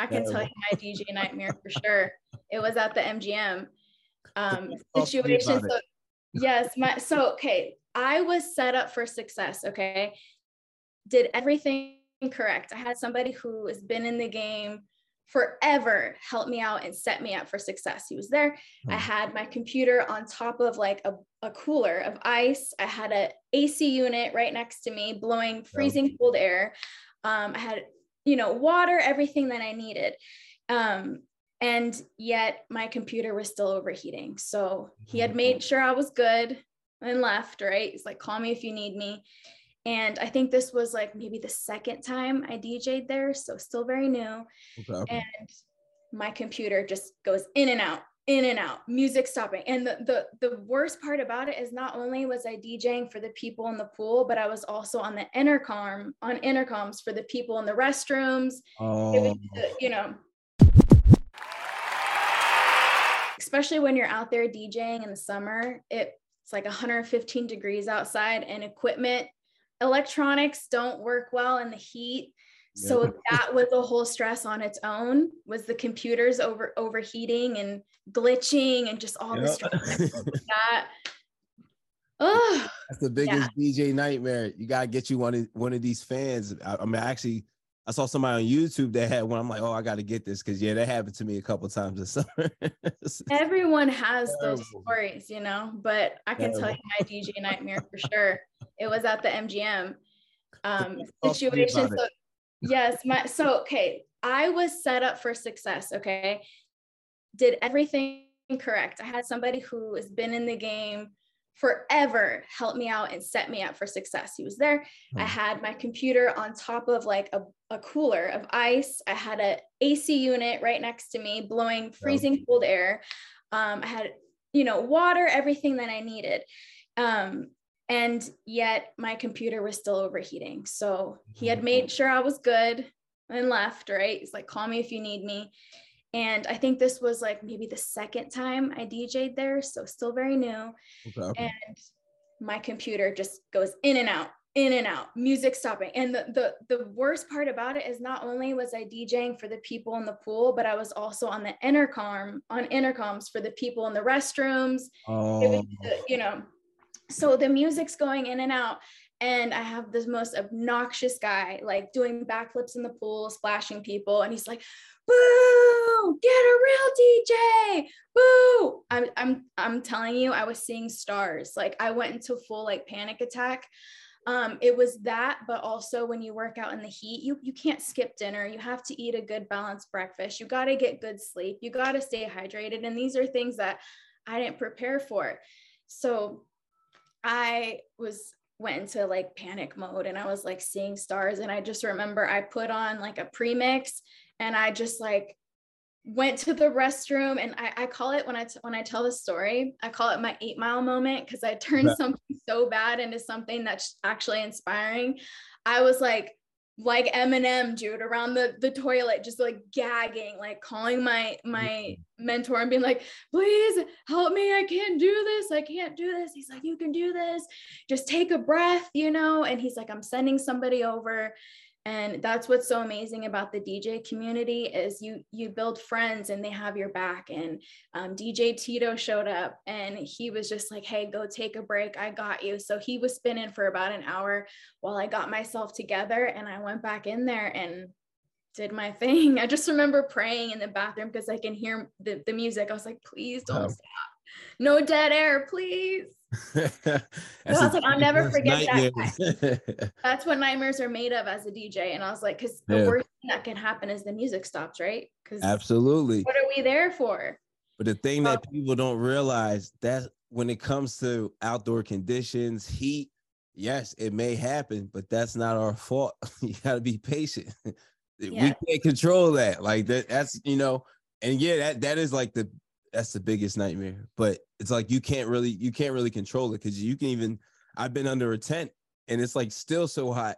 I can tell you my DJ nightmare for sure. It was at the MGM um, situation. So, yes, my so okay. I was set up for success. Okay, did everything correct. I had somebody who has been in the game forever help me out and set me up for success. He was there. I had my computer on top of like a, a cooler of ice. I had a AC unit right next to me blowing freezing cold air. Um, I had, you know, water, everything that I needed. Um, and yet my computer was still overheating. So he had made sure I was good and left, right? He's like, call me if you need me. And I think this was like maybe the second time I DJ'd there. So still very new. Okay. And my computer just goes in and out, in and out, music stopping. And the, the the worst part about it is not only was I DJing for the people in the pool, but I was also on the intercom, on intercoms for the people in the restrooms. It was, Oh, uh, you know, especially when you're out there DJing in the summer, it, it's like 115 degrees outside and equipment, electronics don't work well in the heat. So that was a whole stress on its own was the computers over overheating and glitching and just all Yeah. stress that. Oh, That's the biggest DJ nightmare. You gotta get you one of one of these fans. I, I mean, actually, I saw somebody on YouTube that had one. I'm like, oh, I got to get this because yeah, that happened to me a couple times this summer. everyone has those stories, you know, but I can tell you my DJ nightmare for sure. It was at the MGM um, Talk to me situation. So, yes, my so okay, I was set up for success. Okay, did everything correct. I had somebody who has been in the game forever help me out and set me up for success. He was there. I Hmm. had my computer on top of like a, a cooler of ice. I had a AC unit right next to me blowing freezing cold air. Um, I had, you know, water, everything that I needed. Um, and yet my computer was still overheating. So he had made mm-hmm. sure I was good and left, right? He's like, call me if you need me. And I think this was like maybe the second time I DJ'd there. So still very new Okay. and my computer just goes in and out in and out music stopping and the, the the worst part about it is not only was i djing for the people in the pool but i was also on the intercom on intercoms for the people in the restrooms It was, Oh, you know so the music's going in and out and i have this most obnoxious guy like doing backflips in the pool splashing people and he's like boo! Get a real dj boo! I'm, I'm i'm telling you i was seeing stars. Like i went into full like panic attack. Um it was that but also when you work out in the heat you you can't skip dinner. You have to eat a good balanced breakfast. You got to get good sleep. You got to stay hydrated. And these are things that i didn't prepare for. So i was went into like panic mode and i was like seeing stars and i just remember i put on like a premix and i just like went to the restroom and I, I call it when I t- when I tell the story, I call it my eight mile moment because I turned Right. something so bad into something that's actually inspiring. I was like like Eminem, dude, around the the toilet, just like gagging, like calling my my mm-hmm. mentor and being like, please help me. I can't do this. I can't do this. He's like, you can do this. Just take a breath, you know. And he's like, I'm sending somebody over and that's what's so amazing about the dj community is you you build friends and they have your back and um, dj tito showed up and he was just like hey go take a break i got you so he was spinning for about an hour while i got myself together and i went back in there and did my thing. I just remember praying in the bathroom because I can hear the, the music. I was like, please don't Oh. stop. No dead air, please. I was like, I'll never forget that. That's what nightmares are made of as a DJ. And I was like, because the Yeah. worst thing that can happen is the music stops, right? Because Absolutely. what are we there for? But the thing that Oh. people don't realize that when it comes to outdoor conditions, heat, yes, it may happen, but that's not our fault. you got to be patient. Yeah. We can't control that. Like that that's, you know, and yeah, that that is like the that's the biggest nightmare. But it's like you can't really you can't really control it cuz you can even I've been under a tent and it's like still so hot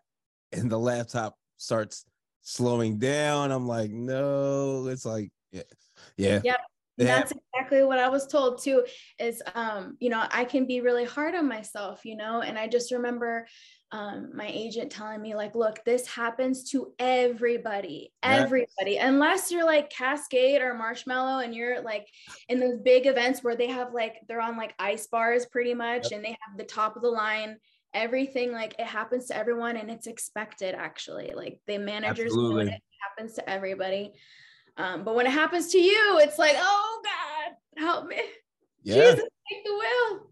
and the laptop starts slowing down. I'm like, "No." It's like yeah. Yeah. Yep. It That's exactly what I was told too. Is um, you know, I can be really hard on myself, you know, and I just remember um my agent telling me like look this happens to everybody everybody. Unless you're like Kaskade or Marshmello and you're like in those big events where they have like they're on like ice bars pretty much and they have the top of the line everything like it happens to everyone and it's expected actually. Like the managers it, it happens to everybody. Um, but when it happens to you it's like oh god help me. Yeah. jesus take the wheel